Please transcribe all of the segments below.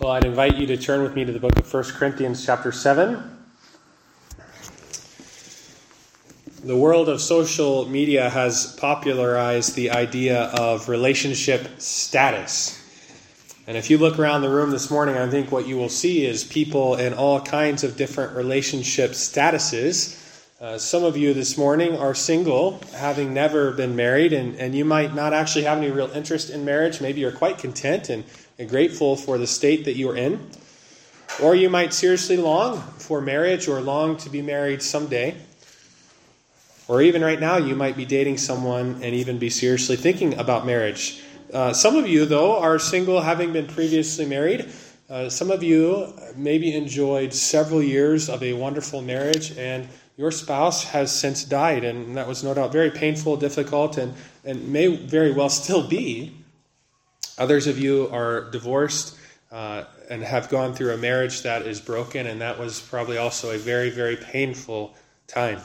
Well, I'd invite you to turn with me to the book of 1 Corinthians, chapter 7. The world of social media has popularized the idea of relationship status. And if you look around the room this morning, I think what you will see is people in all kinds of different relationship statuses. Uh, some of you this morning are single, having never been married, and, and you might not actually have any real interest in marriage. Maybe you're quite content and and grateful for the state that you are in. Or you might seriously long for marriage or long to be married someday. Or even right now, you might be dating someone and even be seriously thinking about marriage. Uh, some of you, though, are single having been previously married. Uh, some of you maybe enjoyed several years of a wonderful marriage and your spouse has since died, and that was no doubt very painful, difficult, and, and may very well still be. Others of you are divorced uh, and have gone through a marriage that is broken, and that was probably also a very, very painful time.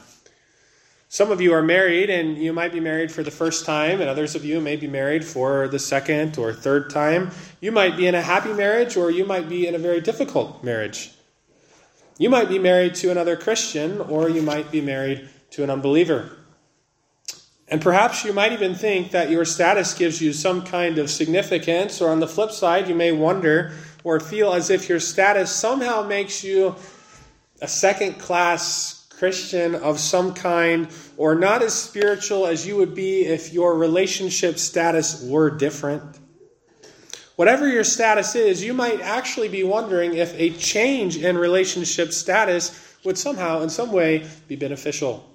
Some of you are married, and you might be married for the first time, and others of you may be married for the second or third time. You might be in a happy marriage, or you might be in a very difficult marriage. You might be married to another Christian, or you might be married to an unbeliever. And perhaps you might even think that your status gives you some kind of significance, or on the flip side, you may wonder or feel as if your status somehow makes you a second class Christian of some kind, or not as spiritual as you would be if your relationship status were different. Whatever your status is, you might actually be wondering if a change in relationship status would somehow, in some way, be beneficial.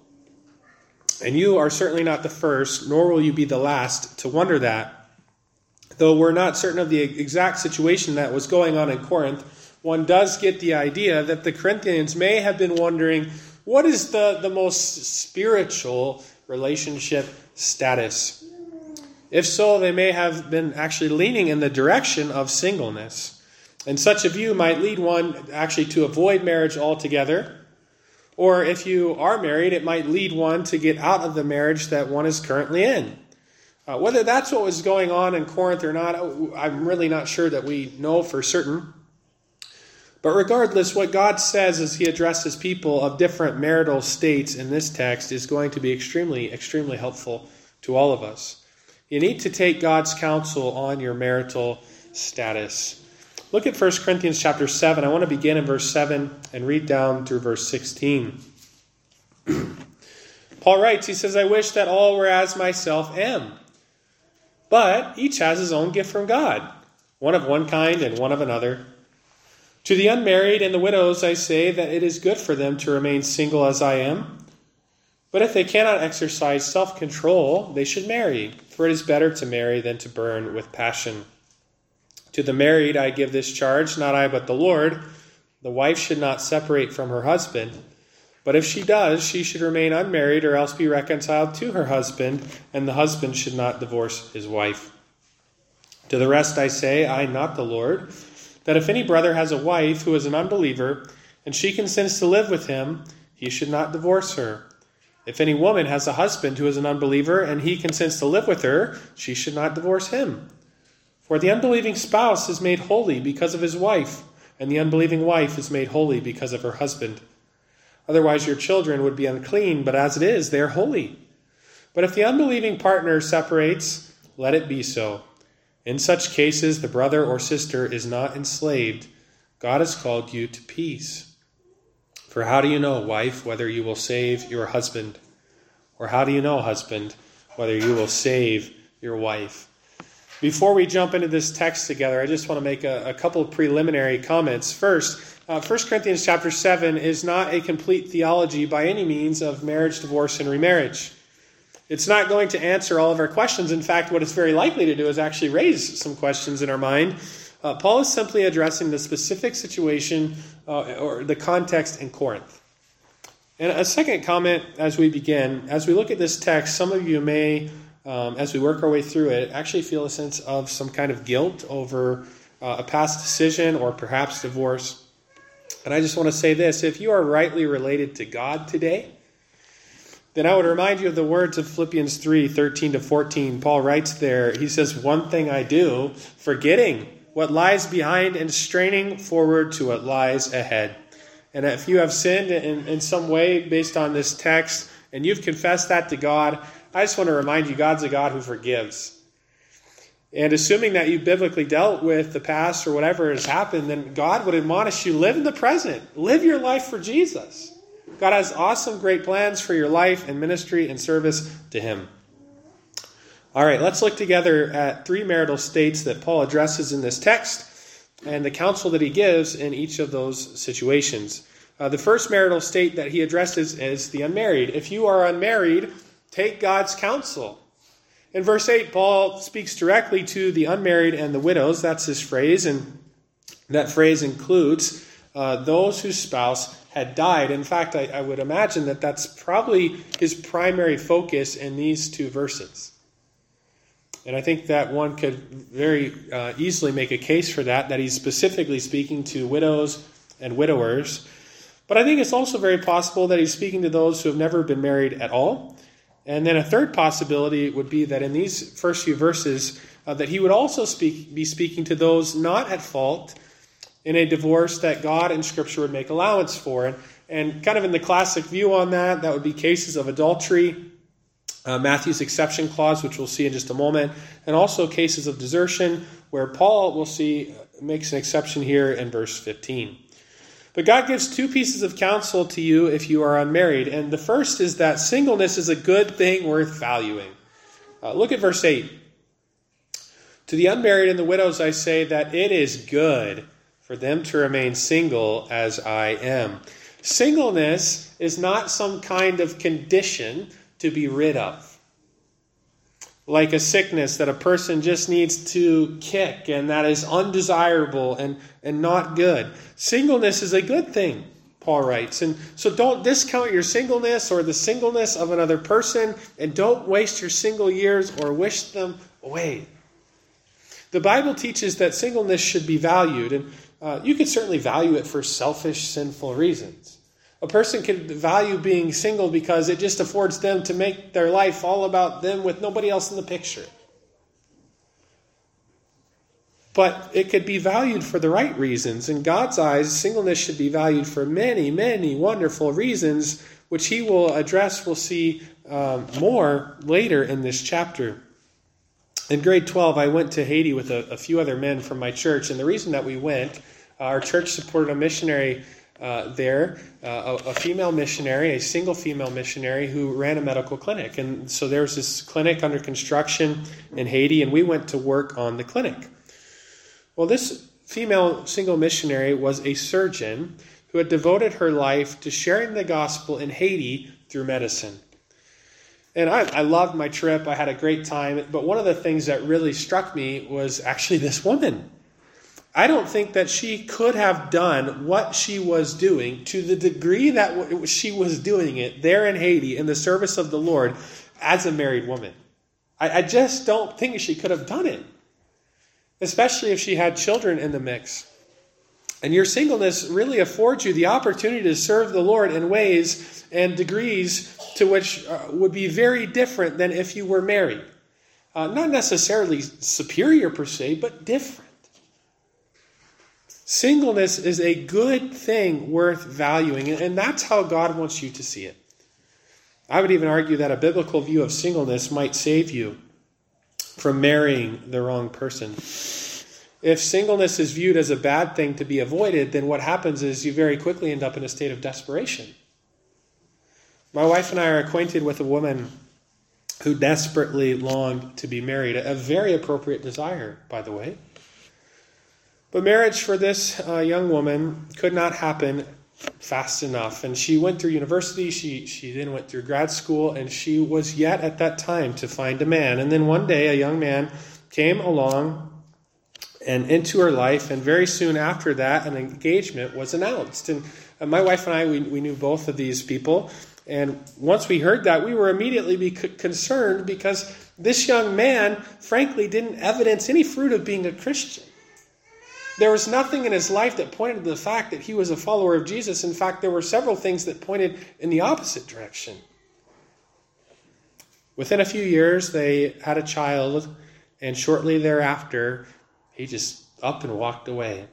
And you are certainly not the first, nor will you be the last to wonder that. Though we're not certain of the exact situation that was going on in Corinth, one does get the idea that the Corinthians may have been wondering what is the, the most spiritual relationship status? If so, they may have been actually leaning in the direction of singleness. And such a view might lead one actually to avoid marriage altogether or if you are married, it might lead one to get out of the marriage that one is currently in. Uh, whether that's what was going on in Corinth or not, I'm really not sure that we know for certain. But regardless, what God says as He addresses people of different marital states in this text is going to be extremely, extremely helpful to all of us. You need to take God's counsel on your marital status. Look at 1 Corinthians chapter 7. I want to begin in verse 7 and read down through verse 16. Paul writes, he says, I wish that all were as myself am. But each has his own gift from God, one of one kind and one of another. To the unmarried and the widows I say that it is good for them to remain single as I am. But if they cannot exercise self control, they should marry, for it is better to marry than to burn with passion. To the married I give this charge, not I but the Lord. The wife should not separate from her husband. But if she does, she should remain unmarried or else be reconciled to her husband, and the husband should not divorce his wife. To the rest I say, I, not the Lord, that if any brother has a wife who is an unbeliever, and she consents to live with him, he should not divorce her. If any woman has a husband who is an unbeliever, and he consents to live with her, she should not divorce him. For the unbelieving spouse is made holy because of his wife, and the unbelieving wife is made holy because of her husband. Otherwise, your children would be unclean, but as it is, they are holy. But if the unbelieving partner separates, let it be so. In such cases, the brother or sister is not enslaved. God has called you to peace. For how do you know, wife, whether you will save your husband? Or how do you know, husband, whether you will save your wife? Before we jump into this text together, I just want to make a, a couple of preliminary comments. First, uh, 1 Corinthians chapter 7 is not a complete theology by any means of marriage, divorce, and remarriage. It's not going to answer all of our questions. In fact, what it's very likely to do is actually raise some questions in our mind. Uh, Paul is simply addressing the specific situation uh, or the context in Corinth. And a second comment as we begin, as we look at this text, some of you may um, as we work our way through it, actually feel a sense of some kind of guilt over uh, a past decision or perhaps divorce. And I just want to say this if you are rightly related to God today, then I would remind you of the words of Philippians 3 13 to 14. Paul writes there, he says, One thing I do, forgetting what lies behind and straining forward to what lies ahead. And if you have sinned in, in some way based on this text and you've confessed that to God, I just want to remind you God's a God who forgives. And assuming that you biblically dealt with the past or whatever has happened, then God would admonish you live in the present. Live your life for Jesus. God has awesome, great plans for your life and ministry and service to Him. All right, let's look together at three marital states that Paul addresses in this text and the counsel that he gives in each of those situations. Uh, the first marital state that he addresses is the unmarried. If you are unmarried, take God's counsel. In verse 8, Paul speaks directly to the unmarried and the widows. That's his phrase, and that phrase includes uh, those whose spouse had died. In fact, I, I would imagine that that's probably his primary focus in these two verses. And I think that one could very uh, easily make a case for that, that he's specifically speaking to widows and widowers. But I think it's also very possible that he's speaking to those who have never been married at all. And then a third possibility would be that in these first few verses, uh, that he would also speak, be speaking to those not at fault in a divorce that God and Scripture would make allowance for. And, and kind of in the classic view on that, that would be cases of adultery, uh, Matthew's exception clause, which we'll see in just a moment, and also cases of desertion, where Paul we'll see makes an exception here in verse 15. But God gives two pieces of counsel to you if you are unmarried. And the first is that singleness is a good thing worth valuing. Uh, look at verse 8. To the unmarried and the widows, I say that it is good for them to remain single as I am. Singleness is not some kind of condition to be rid of. Like a sickness that a person just needs to kick and that is undesirable and, and not good. Singleness is a good thing, Paul writes. And so don't discount your singleness or the singleness of another person and don't waste your single years or wish them away. The Bible teaches that singleness should be valued, and uh, you could certainly value it for selfish, sinful reasons. A person can value being single because it just affords them to make their life all about them with nobody else in the picture. But it could be valued for the right reasons. In God's eyes, singleness should be valued for many, many wonderful reasons, which He will address, we'll see um, more later in this chapter. In grade 12, I went to Haiti with a, a few other men from my church, and the reason that we went, our church supported a missionary uh, there, uh, a, a, female missionary, a single female missionary who ran a medical clinic. And so there was this clinic under construction in Haiti, and we went to work on the clinic. Well, this female single missionary was a surgeon who had devoted her life to sharing the gospel in Haiti through medicine. And I, I loved my trip. I had a great time. But one of the things that really struck me was actually this woman I don't think that she could have done what she was doing to the degree that she was doing it there in Haiti in the service of the Lord as a married woman. I, I just don't think she could have done it, especially if she had children in the mix. And your singleness really affords you the opportunity to serve the Lord in ways and degrees to which uh, would be very different than if you were married. Uh, not necessarily superior per se, but different. Singleness is a good thing worth valuing, and that's how God wants you to see it. I would even argue that a biblical view of singleness might save you from marrying the wrong person. If singleness is viewed as a bad thing to be avoided, then what happens is you very quickly end up in a state of desperation. My wife and I are acquainted with a woman who desperately longed to be married, a very appropriate desire, by the way. But marriage for this uh, young woman could not happen fast enough. And she went through university, she, she then went through grad school, and she was yet at that time to find a man. And then one day, a young man came along and into her life, and very soon after that, an engagement was announced. And uh, my wife and I, we, we knew both of these people. And once we heard that, we were immediately be concerned because this young man, frankly, didn't evidence any fruit of being a Christian. There was nothing in his life that pointed to the fact that he was a follower of Jesus. In fact, there were several things that pointed in the opposite direction. Within a few years, they had a child, and shortly thereafter, he just up and walked away.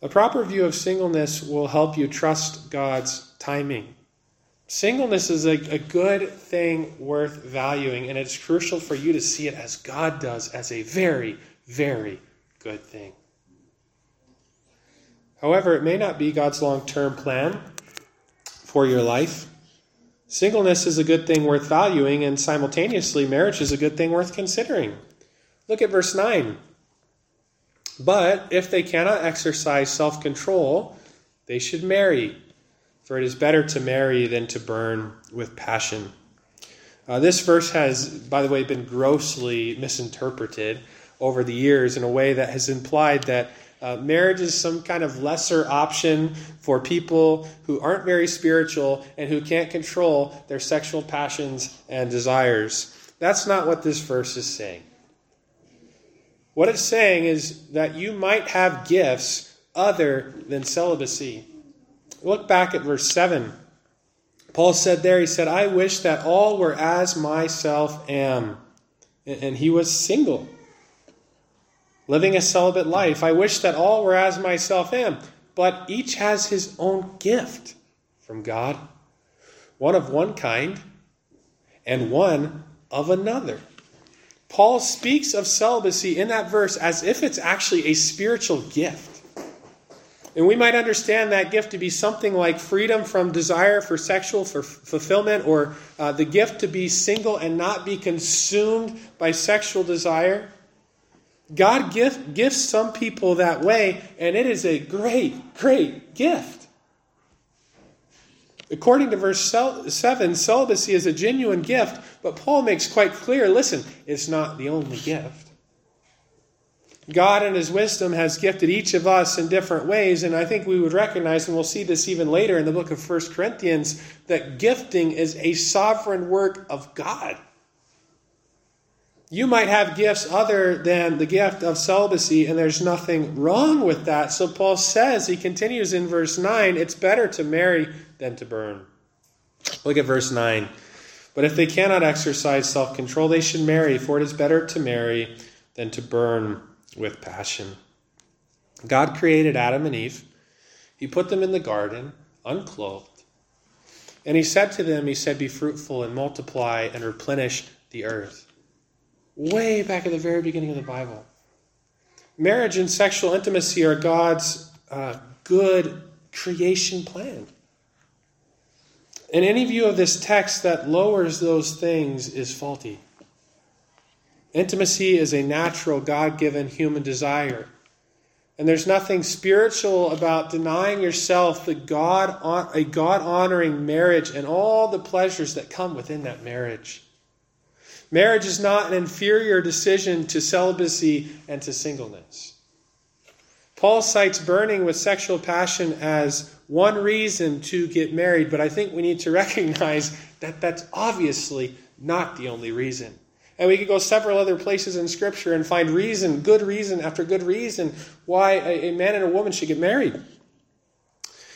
A proper view of singleness will help you trust God's timing. Singleness is a, a good thing worth valuing, and it's crucial for you to see it as God does, as a very, very good thing. However, it may not be God's long term plan for your life. Singleness is a good thing worth valuing, and simultaneously, marriage is a good thing worth considering. Look at verse 9. But if they cannot exercise self control, they should marry, for it is better to marry than to burn with passion. Uh, this verse has, by the way, been grossly misinterpreted over the years in a way that has implied that uh, marriage is some kind of lesser option for people who aren't very spiritual and who can't control their sexual passions and desires. That's not what this verse is saying. What it's saying is that you might have gifts other than celibacy. Look back at verse 7. Paul said there, he said, I wish that all were as myself am. And he was single, living a celibate life. I wish that all were as myself am. But each has his own gift from God, one of one kind and one of another. Paul speaks of celibacy in that verse as if it's actually a spiritual gift. And we might understand that gift to be something like freedom from desire for sexual for fulfillment or uh, the gift to be single and not be consumed by sexual desire. God gift, gifts some people that way, and it is a great, great gift. According to verse 7, celibacy is a genuine gift, but Paul makes quite clear listen, it's not the only gift. God, in His wisdom, has gifted each of us in different ways, and I think we would recognize, and we'll see this even later in the book of 1 Corinthians, that gifting is a sovereign work of God. You might have gifts other than the gift of celibacy, and there's nothing wrong with that. So Paul says, he continues in verse 9, it's better to marry than to burn. Look at verse 9. But if they cannot exercise self control, they should marry, for it is better to marry than to burn with passion. God created Adam and Eve. He put them in the garden, unclothed. And he said to them, He said, Be fruitful and multiply and replenish the earth. Way back at the very beginning of the Bible. Marriage and sexual intimacy are God's uh, good creation plan. And any view of this text that lowers those things is faulty. Intimacy is a natural, God given human desire. And there's nothing spiritual about denying yourself the God, a God honoring marriage and all the pleasures that come within that marriage. Marriage is not an inferior decision to celibacy and to singleness. Paul cites burning with sexual passion as one reason to get married, but I think we need to recognize that that's obviously not the only reason. And we could go several other places in Scripture and find reason, good reason after good reason, why a, man and a woman should get married.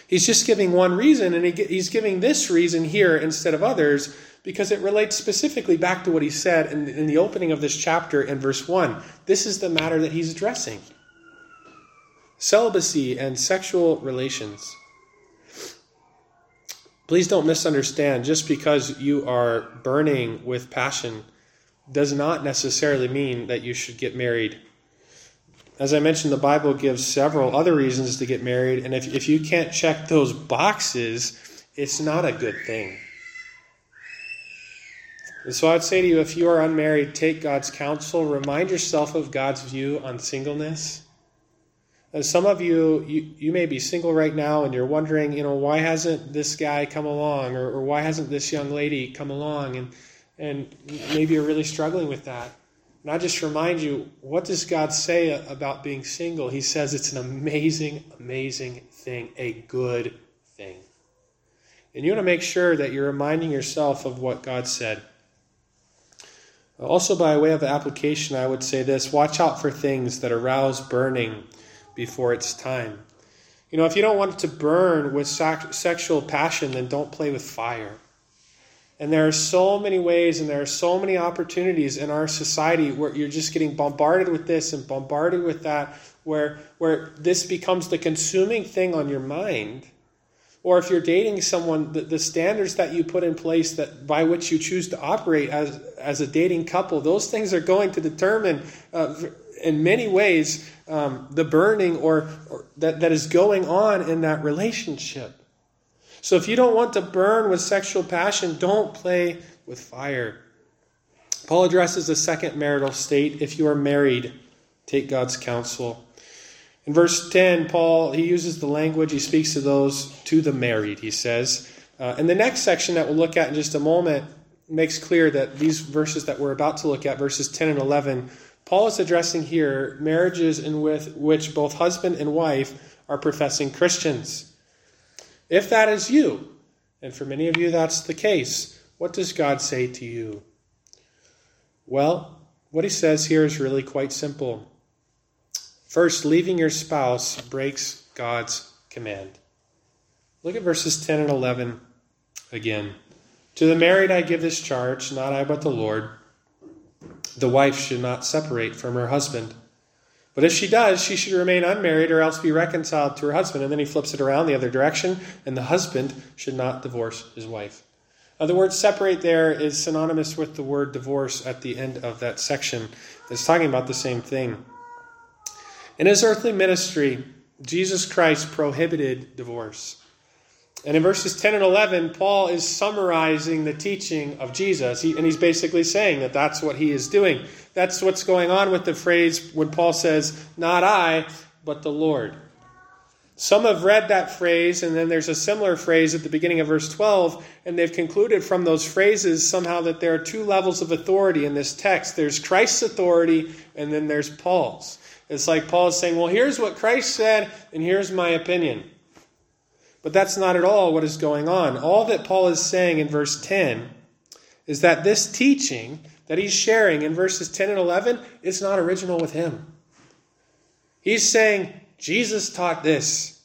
He's just giving one reason, and he's giving this reason here instead of others because it relates specifically back to what he said in, in the opening of this chapter in verse 1. This is the matter that he's addressing celibacy, and sexual relations. Please don't misunderstand. Just because you are burning with passion does not necessarily mean that you should get married. As I mentioned, the Bible gives several other reasons to get married, and if, if you can't check those boxes, it's not a good thing. And so I'd say to you if you are unmarried, take God's counsel, remind yourself of God's view on singleness as some of you, you, you may be single right now and you're wondering, you know, why hasn't this guy come along or, or why hasn't this young lady come along? And, and maybe you're really struggling with that. And I just remind you, what does God say about being single? He says it's an amazing, amazing thing, a good thing. And you want to make sure that you're reminding yourself of what God said. Also, by way of application, I would say this watch out for things that arouse burning before it's time. You know, if you don't want it to burn with sexual passion, then don't play with fire. And there are so many ways and there are so many opportunities in our society where you're just getting bombarded with this and bombarded with that, where, where this becomes the consuming thing on your mind. Or if you're dating someone, the, the standards that you put in place that by which you choose to operate as, as a dating couple, those things are going to determine uh, in many ways um, the burning or, or that, that is going on in that relationship. So if you don't want to burn with sexual passion, don't play with fire. Paul addresses the second marital state. If you are married, take God's counsel. In verse 10, Paul, he uses the language, he speaks to those, to the married, he says. Uh, and the next section that we'll look at in just a moment makes clear that these verses that we're about to look at, verses 10 and 11, Paul is addressing here marriages in with which both husband and wife are professing Christians. If that is you, and for many of you that's the case, what does God say to you? Well, what he says here is really quite simple. First, leaving your spouse breaks God's command. Look at verses 10 and 11 again. To the married I give this charge, not I but the Lord. The wife should not separate from her husband but if she does, she should remain unmarried or else be reconciled to her husband. And then he flips it around the other direction, and the husband should not divorce his wife. Now, the word separate there is synonymous with the word divorce at the end of that section. It's talking about the same thing. In his earthly ministry, Jesus Christ prohibited divorce. And in verses 10 and 11, Paul is summarizing the teaching of Jesus. He, and he's basically saying that that's what he is doing. That's what's going on with the phrase when Paul says, Not I, but the Lord. Some have read that phrase, and then there's a similar phrase at the beginning of verse 12, and they've concluded from those phrases somehow that there are two levels of authority in this text there's Christ's authority, and then there's Paul's. It's like Paul is saying, Well, here's what Christ said, and here's my opinion. But that's not at all what is going on. All that Paul is saying in verse 10 is that this teaching that he's sharing in verses 10 and 11 is not original with him. He's saying, Jesus taught this.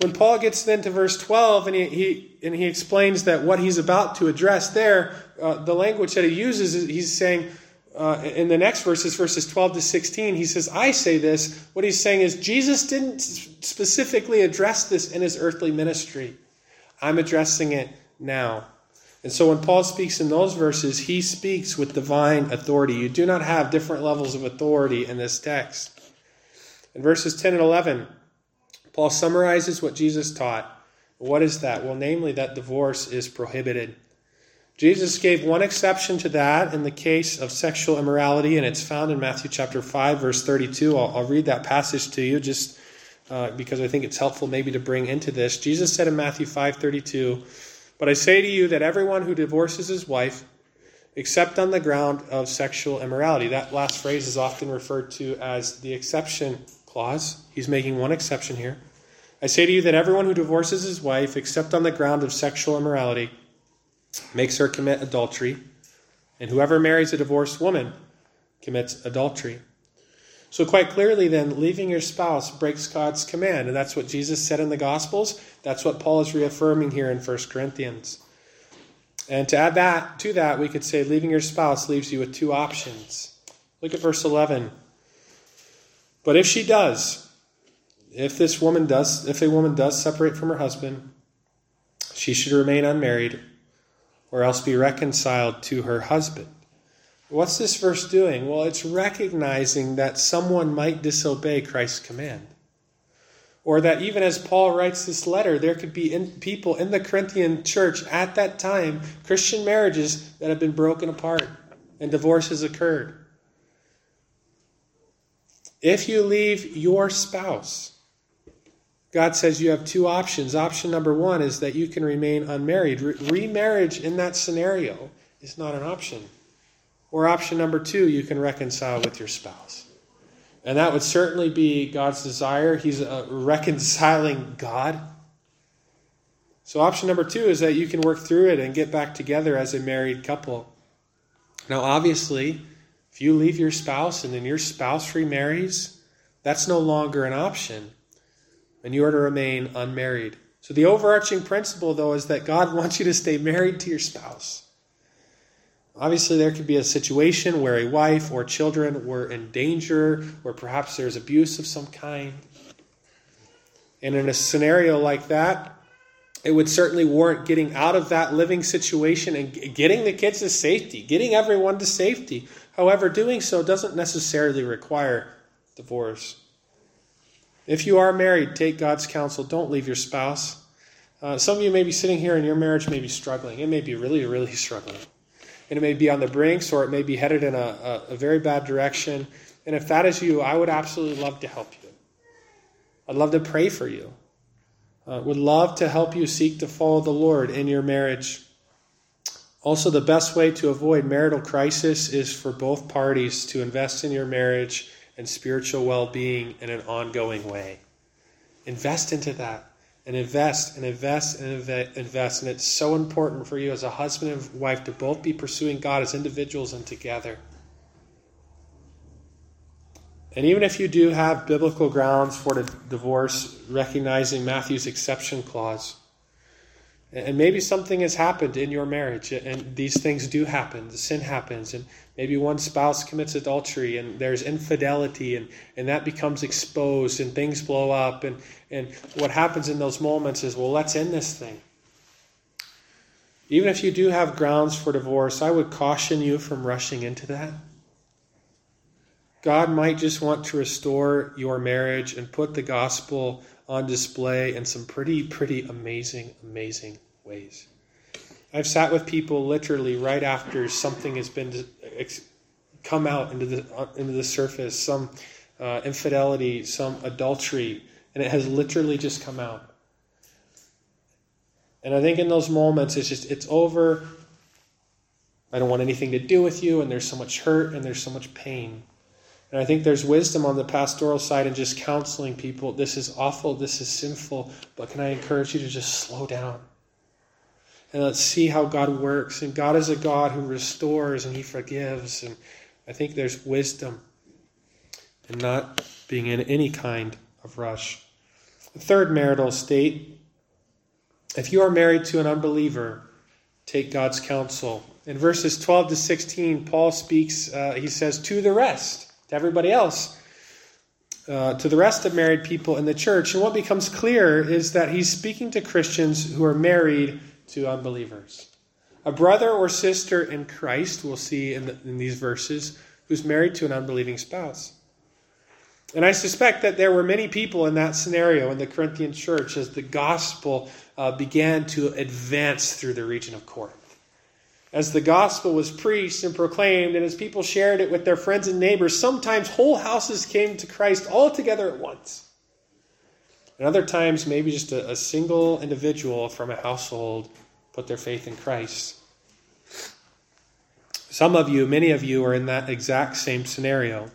When Paul gets then to verse 12 and he, he and he explains that what he's about to address there, uh, the language that he uses, he's saying, uh, in the next verses, verses 12 to 16, he says, I say this. What he's saying is, Jesus didn't specifically address this in his earthly ministry. I'm addressing it now. And so when Paul speaks in those verses, he speaks with divine authority. You do not have different levels of authority in this text. In verses 10 and 11, Paul summarizes what Jesus taught. What is that? Well, namely, that divorce is prohibited. Jesus gave one exception to that in the case of sexual immorality, and it's found in Matthew chapter 5, verse 32. I'll, I'll read that passage to you just uh, because I think it's helpful maybe to bring into this. Jesus said in Matthew 5, 32, But I say to you that everyone who divorces his wife, except on the ground of sexual immorality, that last phrase is often referred to as the exception clause. He's making one exception here. I say to you that everyone who divorces his wife, except on the ground of sexual immorality, makes her commit adultery, and whoever marries a divorced woman commits adultery. So, quite clearly, then, leaving your spouse breaks God's command. And that's what Jesus said in the Gospels. That's what Paul is reaffirming here in 1 Corinthians. And to add that to that, we could say leaving your spouse leaves you with two options. Look at verse 11. But if she does, if this woman does, if a woman does separate from her husband, she should remain unmarried or else be reconciled to her husband. What's this verse doing? Well, it's recognizing that someone might disobey Christ's command. Or that even as Paul writes this letter, there could be in, people in the Corinthian church at that time, Christian marriages that have been broken apart and divorces occurred. If you leave your spouse, God says you have two options. Option number one is that you can remain unmarried. Re- remarriage in that scenario is not an option. Or option number two, you can reconcile with your spouse. And that would certainly be God's desire. He's a reconciling God. So, option number two is that you can work through it and get back together as a married couple. Now, obviously, if you leave your spouse and then your spouse remarries, that's no longer an option and you are to remain unmarried. So, the overarching principle, though, is that God wants you to stay married to your spouse. Obviously, there could be a situation where a wife or children were in danger, or perhaps there's abuse of some kind. And in a scenario like that, it would certainly warrant getting out of that living situation and getting the kids to safety, getting everyone to safety. However, doing so doesn't necessarily require divorce. If you are married, take God's counsel. Don't leave your spouse. Uh, some of you may be sitting here and your marriage may be struggling. It may be really, really struggling. And it may be on the brinks or it may be headed in a, a, a very bad direction. And if that is you, I would absolutely love to help you. I'd love to pray for you. Uh, would love to help you seek to follow the Lord in your marriage. Also, the best way to avoid marital crisis is for both parties to invest in your marriage and spiritual well being in an ongoing way. Invest into that and invest and invest and invest. And it's so important for you as a husband and wife to both be pursuing God as individuals and together. And even if you do have biblical grounds for the divorce, recognizing Matthew's exception clause, and maybe something has happened in your marriage, and these things do happen. The sin happens, and maybe one spouse commits adultery, and there's infidelity, and, and that becomes exposed, and things blow up. And, and what happens in those moments is, well, let's end this thing. Even if you do have grounds for divorce, I would caution you from rushing into that. God might just want to restore your marriage and put the gospel on display in some pretty, pretty amazing, amazing ways. I've sat with people literally right after something has been come out into the uh, into the surface, some uh, infidelity, some adultery, and it has literally just come out. And I think in those moments, it's just it's over. I don't want anything to do with you, and there's so much hurt and there's so much pain. And I think there's wisdom on the pastoral side in just counseling people. This is awful, this is sinful, but can I encourage you to just slow down? And let's see how God works. And God is a God who restores and He forgives. And I think there's wisdom in not being in any kind of rush. The third marital state if you are married to an unbeliever, take God's counsel. In verses 12 to 16, Paul speaks, uh, he says, to the rest to everybody else, uh, to the rest of married people in the church. And what becomes clear is that he's speaking to Christians who are married to unbelievers. A brother or sister in Christ, we'll see in, the, in these verses, who's married to an unbelieving spouse. And I suspect that there were many people in that scenario in the Corinthian church as the gospel uh, began to advance through the region of Corinth as the gospel was preached and proclaimed, and as people shared it with their friends and neighbors, sometimes whole houses came to Christ all together at once. And other times, maybe just a, a single individual from a household put their faith in Christ. Some of you, many of you, are in that exact same scenario.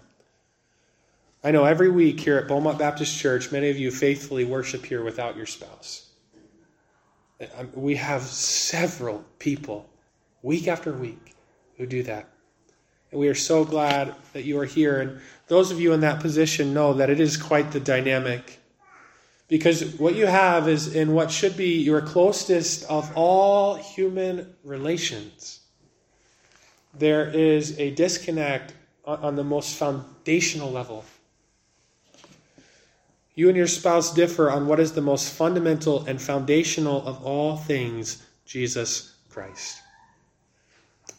I know every week here at Beaumont Baptist Church, many of you faithfully worship here without your spouse. Um, we have several people week after week who do that. And we are so glad that you are here. And those of you in that position know that it is quite the dynamic. Because what you have is in what should be your closest of all human relations, there is a disconnect on the most foundational level. You and your spouse differ on what is the most fundamental and foundational of all things Jesus Christ.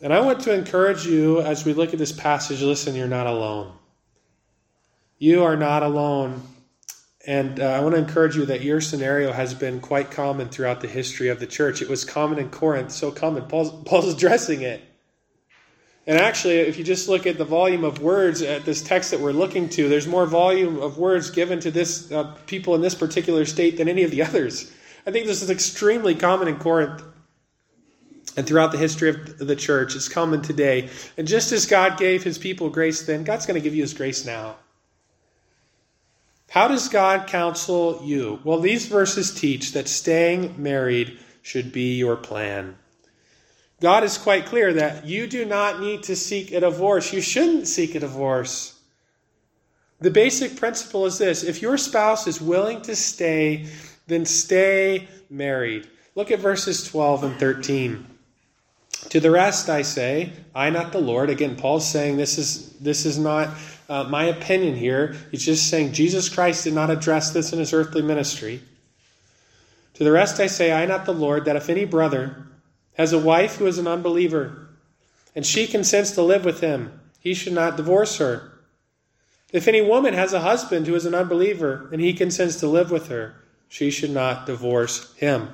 And I want to encourage you as we look at this passage listen, you're not alone. You are not alone. And uh, I want to encourage you that your scenario has been quite common throughout the history of the church. It was common in Corinth, so common. Paul's, Paul's addressing it. And actually, if you just look at the volume of words at this text that we're looking to, there's more volume of words given to this uh, people in this particular state than any of the others. I think this is extremely common in Corinth and throughout the history of the church. It's common today. And just as God gave his people grace then, God's going to give you his grace now. How does God counsel you? Well, these verses teach that staying married should be your plan. God is quite clear that you do not need to seek a divorce. You shouldn't seek a divorce. The basic principle is this if your spouse is willing to stay, then stay married. Look at verses 12 and 13. To the rest I say, I not the Lord. Again, Paul's saying this is this is not uh, my opinion here. He's just saying Jesus Christ did not address this in his earthly ministry. To the rest I say, I not the Lord, that if any brother has a wife who is an unbeliever, and she consents to live with him, he should not divorce her. If any woman has a husband who is an unbeliever, and he consents to live with her, she should not divorce him.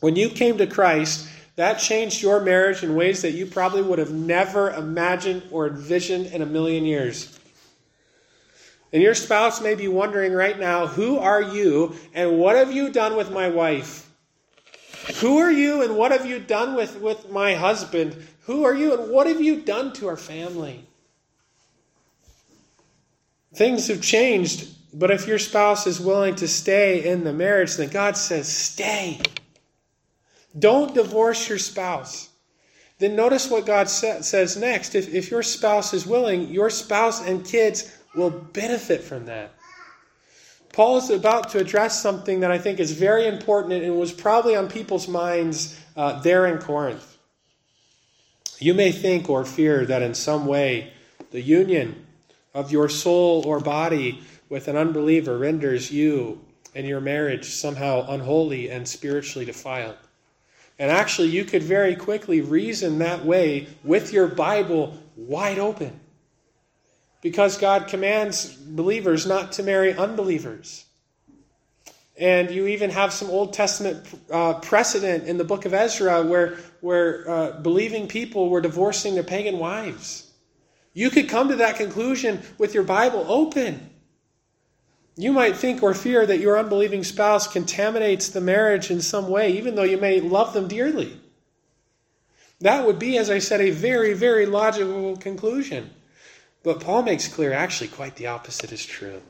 When you came to Christ, that changed your marriage in ways that you probably would have never imagined or envisioned in a million years. And your spouse may be wondering right now, who are you and what have you done with my wife? Who are you and what have you done with, with my husband? Who are you and what have you done to our family? Things have changed, but if your spouse is willing to stay in the marriage, then God says, stay. Don't divorce your spouse. Then notice what God sa- says next. If, if your spouse is willing, your spouse and kids will benefit from that. Paul is about to address something that I think is very important and was probably on people's minds uh, there in Corinth. You may think or fear that in some way the union of your soul or body with an unbeliever renders you and your marriage somehow unholy and spiritually defiled. And actually, you could very quickly reason that way with your Bible wide open. Because God commands believers not to marry unbelievers. And you even have some Old Testament uh, precedent in the book of Ezra where, where uh, believing people were divorcing their pagan wives. You could come to that conclusion with your Bible open. You might think or fear that your unbelieving spouse contaminates the marriage in some way, even though you may love them dearly. That would be, as I said, a very, very logical conclusion. But Paul makes clear actually quite the opposite is true.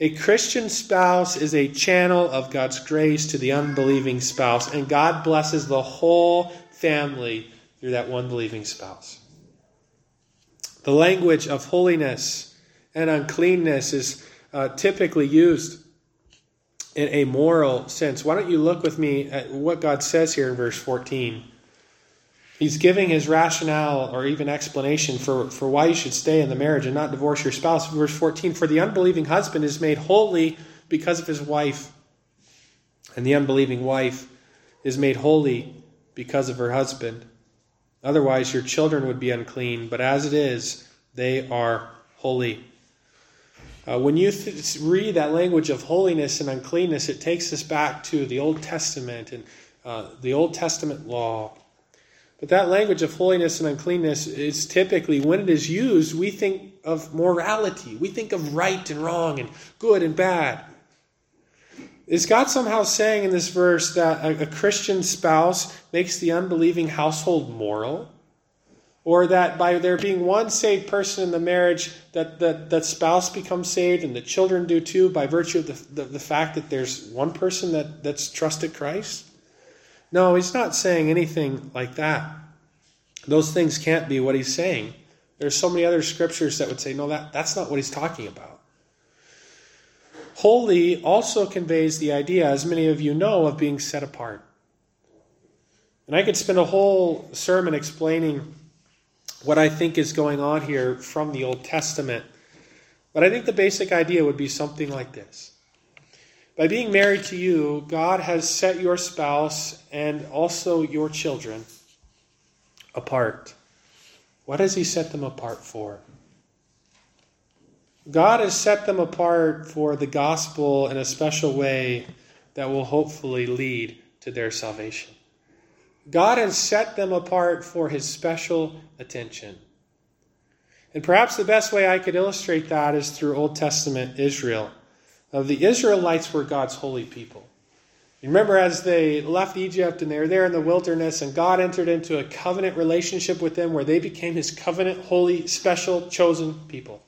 A Christian spouse is a channel of God's grace to the unbelieving spouse, and God blesses the whole family through that one believing spouse. The language of holiness and uncleanness is uh, typically used in a moral sense. Why don't you look with me at what God says here in verse 14? He's giving his rationale or even explanation for, for why you should stay in the marriage and not divorce your spouse. Verse 14 For the unbelieving husband is made holy because of his wife, and the unbelieving wife is made holy because of her husband. Otherwise, your children would be unclean, but as it is, they are holy. Uh, when you th- read that language of holiness and uncleanness, it takes us back to the Old Testament and uh, the Old Testament law. But that language of holiness and uncleanness is typically, when it is used, we think of morality. We think of right and wrong and good and bad. Is God somehow saying in this verse that a, a Christian spouse makes the unbelieving household moral? Or that by there being one saved person in the marriage, that that, that spouse becomes saved and the children do too by virtue of the, the, the fact that there's one person that, that's trusted Christ? No, he's not saying anything like that. Those things can't be what he's saying. There's so many other scriptures that would say, no, that, that's not what he's talking about. Holy also conveys the idea, as many of you know, of being set apart. And I could spend a whole sermon explaining what I think is going on here from the Old Testament. But I think the basic idea would be something like this. By being married to you, God has set your spouse and also your children apart. What has He set them apart for? God has set them apart for the gospel in a special way that will hopefully lead to their salvation. God has set them apart for his special attention. And perhaps the best way I could illustrate that is through Old Testament Israel. The Israelites were God's holy people. You remember as they left Egypt and they were there in the wilderness, and God entered into a covenant relationship with them where they became his covenant, holy, special, chosen people.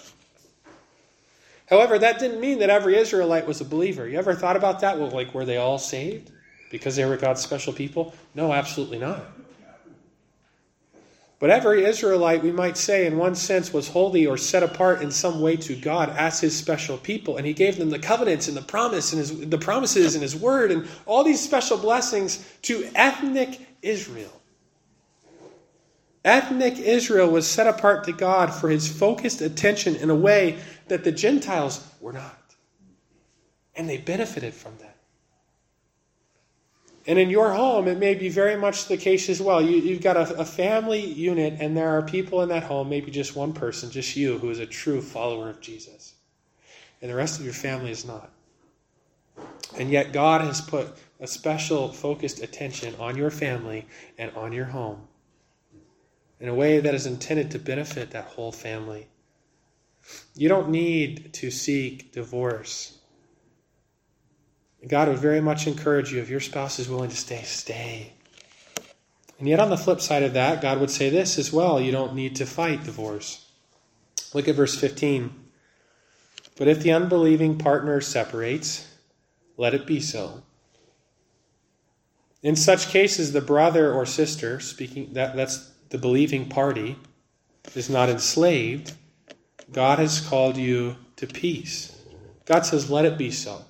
However, that didn't mean that every Israelite was a believer. You ever thought about that? Well, like, were they all saved? Because they were God's special people? No, absolutely not. But every Israelite, we might say, in one sense, was holy or set apart in some way to God as His special people, and He gave them the covenants and the promise and his, the promises and His word and all these special blessings to ethnic Israel. Ethnic Israel was set apart to God for his focused attention in a way that the Gentiles were not. And they benefited from that. And in your home, it may be very much the case as well. You, have got a, a family unit, and there are people in that home, maybe just one person, just you, who is a true follower of Jesus. And the rest of your family is not. And yet, God has put a special focused attention on your family and on your home in a way that is intended to benefit that whole family. You don't need to seek divorce. God would very much encourage you if your spouse is willing to stay, stay. And yet, on the flip side of that, God would say this as well you don't need to fight divorce. Look at verse 15. But if the unbelieving partner separates, let it be so. In such cases, the brother or sister, speaking that, that's the believing party, is not enslaved. God has called you to peace. God says, let it be so.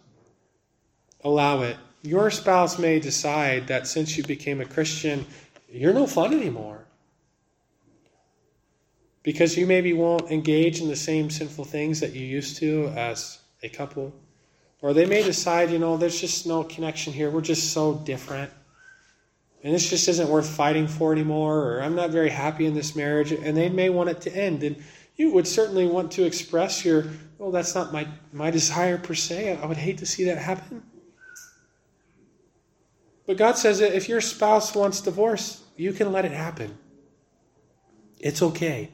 Allow it. Your spouse may decide that since you became a Christian, you're no fun anymore. Because you maybe won't engage in the same sinful things that you used to as a couple. Or they may decide, you know, there's just no connection here. We're just so different. And this just isn't worth fighting for anymore. Or I'm not very happy in this marriage. And they may want it to end. And you would certainly want to express your, well, that's not my, my desire per se. I would hate to see that happen. But God says that if your spouse wants divorce, you can let it happen. It's okay.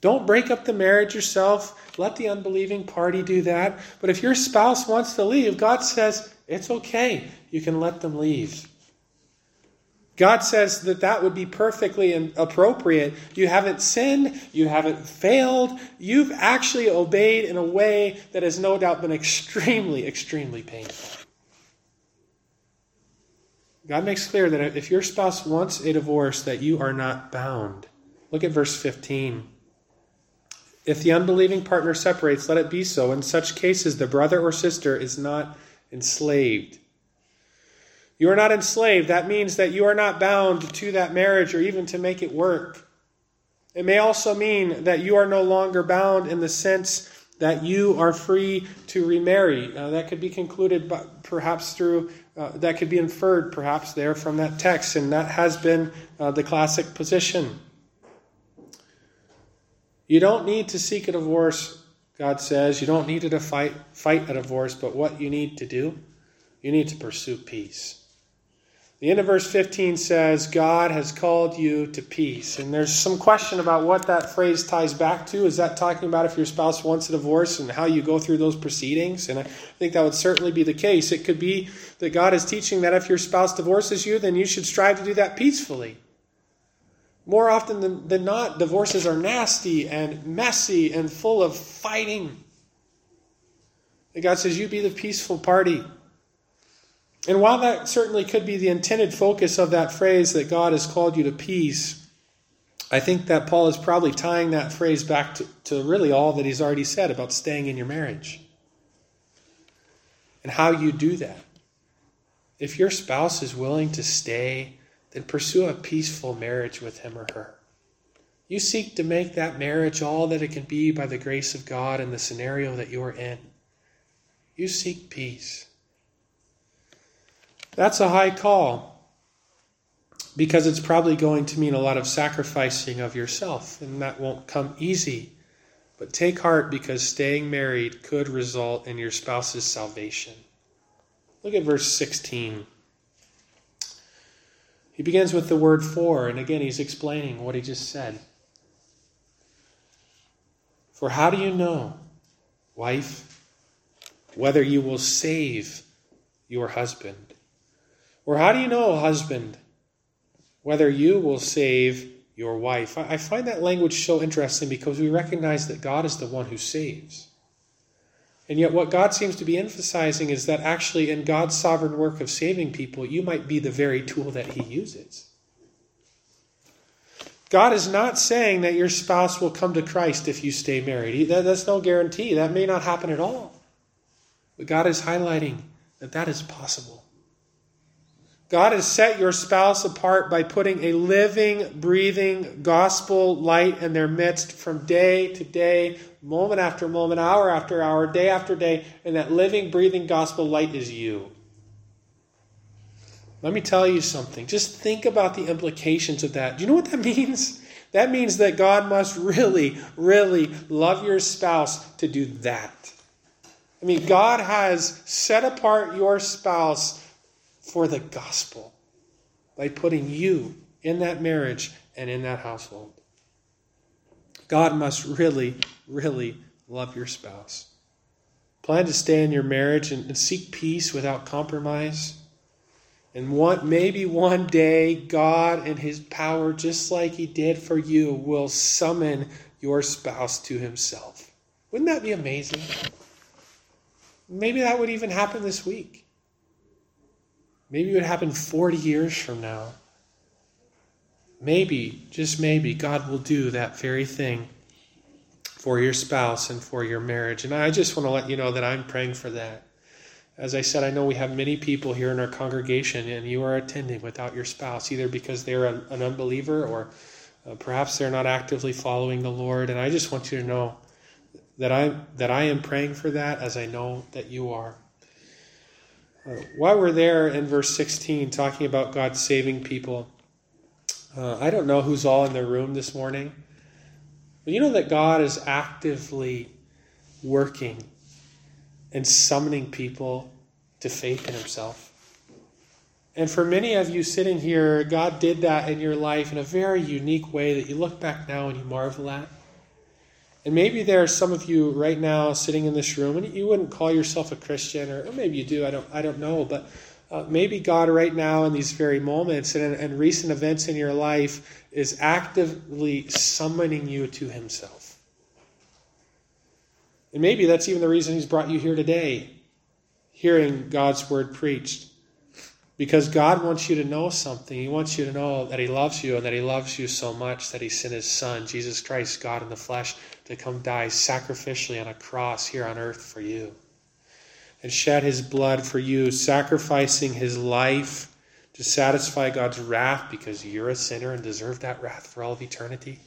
Don't break up the marriage yourself. Let the unbelieving party do that. But if your spouse wants to leave, God says it's okay. You can let them leave. God says that that would be perfectly appropriate. You haven't sinned. You haven't failed. You've actually obeyed in a way that has no doubt been extremely, extremely painful. God makes clear that if your spouse wants a divorce, that you are not bound. Look at verse 15. If the unbelieving partner separates, let it be so. In such cases, the brother or sister is not enslaved. You are not enslaved. That means that you are not bound to that marriage or even to make it work. It may also mean that you are no longer bound in the sense that you are free to remarry. Uh, that could be concluded by, perhaps through, uh, that could be inferred perhaps there from that text, and that has been uh, the classic position. You don't need to seek a divorce, God says. You don't need to fight, fight a divorce, but what you need to do, you need to pursue peace. The end of verse 15 says, God has called you to peace. And there's some question about what that phrase ties back to. Is that talking about if your spouse wants a divorce and how you go through those proceedings? And I think that would certainly be the case. It could be that God is teaching that if your spouse divorces you, then you should strive to do that peacefully. More often than, than not, divorces are nasty and messy and full of fighting. And God says, You be the peaceful party. And while that certainly could be the intended focus of that phrase that God has called you to peace, I think that Paul is probably tying that phrase back to, to really all that he's already said about staying in your marriage and how you do that. If your spouse is willing to stay then pursue a peaceful marriage with him or her. You seek to make that marriage all that it can be by the grace of God in the scenario that you're in. You seek peace. That's a high call because it's probably going to mean a lot of sacrificing of yourself, and that won't come easy. But take heart because staying married could result in your spouse's salvation. Look at verse 16. He begins with the word for, and again, he's explaining what he just said. For how do you know, wife, whether you will save your husband? Or how do you know, husband, whether you will save your wife? I find that language so interesting because we recognize that God is the one who saves. And yet, what God seems to be emphasizing is that actually, in God's sovereign work of saving people, you might be the very tool that He uses. God is not saying that your spouse will come to Christ if you stay married. That's no guarantee. That may not happen at all. But God is highlighting that that is possible. God has set your spouse apart by putting a living, breathing gospel light in their midst from day to day, moment after moment, hour after hour, day after day, and that living, breathing gospel light is you. Let me tell you something. Just think about the implications of that. Do you know what that means? That means that God must really, really love your spouse to do that. I mean, God has set apart your spouse for the gospel by putting you in that marriage and in that household. God must really, really love your spouse. Plan to stay in your marriage and, and seek peace without compromise. And one, maybe one day, God, in His power, just like He did for you, will summon your spouse to Himself. Wouldn't that be amazing? Maybe that would even happen this week. Maybe it would happen 40 years from now. Maybe, just maybe, God will do that very thing for your spouse and for your marriage. And I just want to let you know that I'm praying for that. As I said, I know we have many people here in our congregation, and you are attending without your spouse, either because they're an unbeliever or uh, perhaps they're not actively following the Lord. And I just want you to know that I that I am praying for that, as I know that you are. Uh, while we're there in verse 16, talking about God saving people, uh, I don't know who's all in the room this morning, but you know that God is actively working and summoning people to faith in Himself. And for many of you sitting here, God did that in your life in a very unique way that you look back now and you marvel at. And maybe there are some of you right now sitting in this room, and you wouldn't call yourself a Christian, or, or maybe you do. I don't. I don't know. But uh, maybe God, right now, in these very moments and, and recent events in your life, is actively summoning you to Himself. And maybe that's even the reason He's brought you here today, hearing God's word preached. Because God wants you to know something. He wants you to know that He loves you and that He loves you so much that He sent His Son, Jesus Christ, God in the flesh, to come die sacrificially on a cross here on earth for you and shed his blood for you, sacrificing his life to satisfy God's wrath because you're a sinner and deserve that wrath for all of eternity.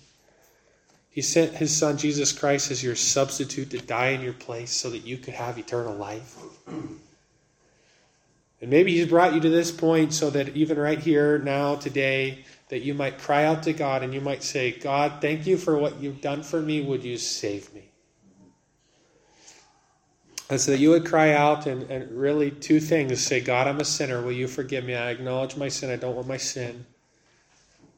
He sent his son Jesus Christ as your substitute to die in your place so that you could have eternal life. And maybe he's brought you to this point so that even right here, now, today, that you might cry out to God and you might say, God, thank you for what you've done for me. Would you save me? And so that you would cry out and, and really two things say, God, I'm a sinner. Will you forgive me? I acknowledge my sin. I don't want my sin.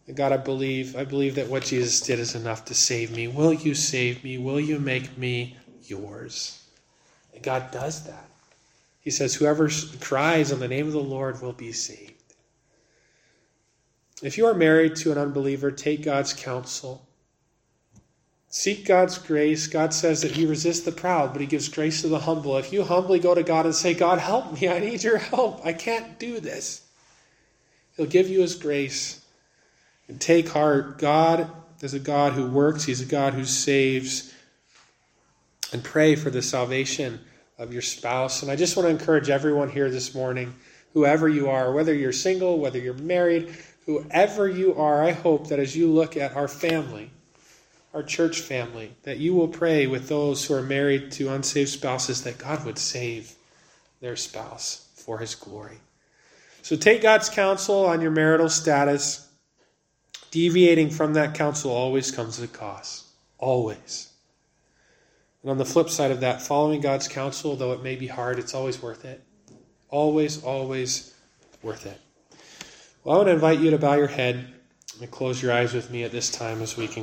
And God, I believe, I believe that what Jesus did is enough to save me. Will you save me? Will you make me yours? And God does that. He says, Whoever cries on the name of the Lord will be saved. If you are married to an unbeliever, take God's counsel. Seek God's grace. God says that He resists the proud, but He gives grace to the humble. If you humbly go to God and say, God, help me, I need your help, I can't do this, He'll give you His grace. And take heart. God is a God who works, He's a God who saves. And pray for the salvation of your spouse. And I just want to encourage everyone here this morning, whoever you are, whether you're single, whether you're married, whoever you are, I hope that as you look at our family, our church family, that you will pray with those who are married to unsaved spouses that God would save their spouse for his glory. So take God's counsel on your marital status. Deviating from that counsel always comes at a cost. Always. And on the flip side of that, following God's counsel, though it may be hard, it's always worth it. Always, always worth it. Well, I want to invite you to bow your head and close your eyes with me at this time as we conclude.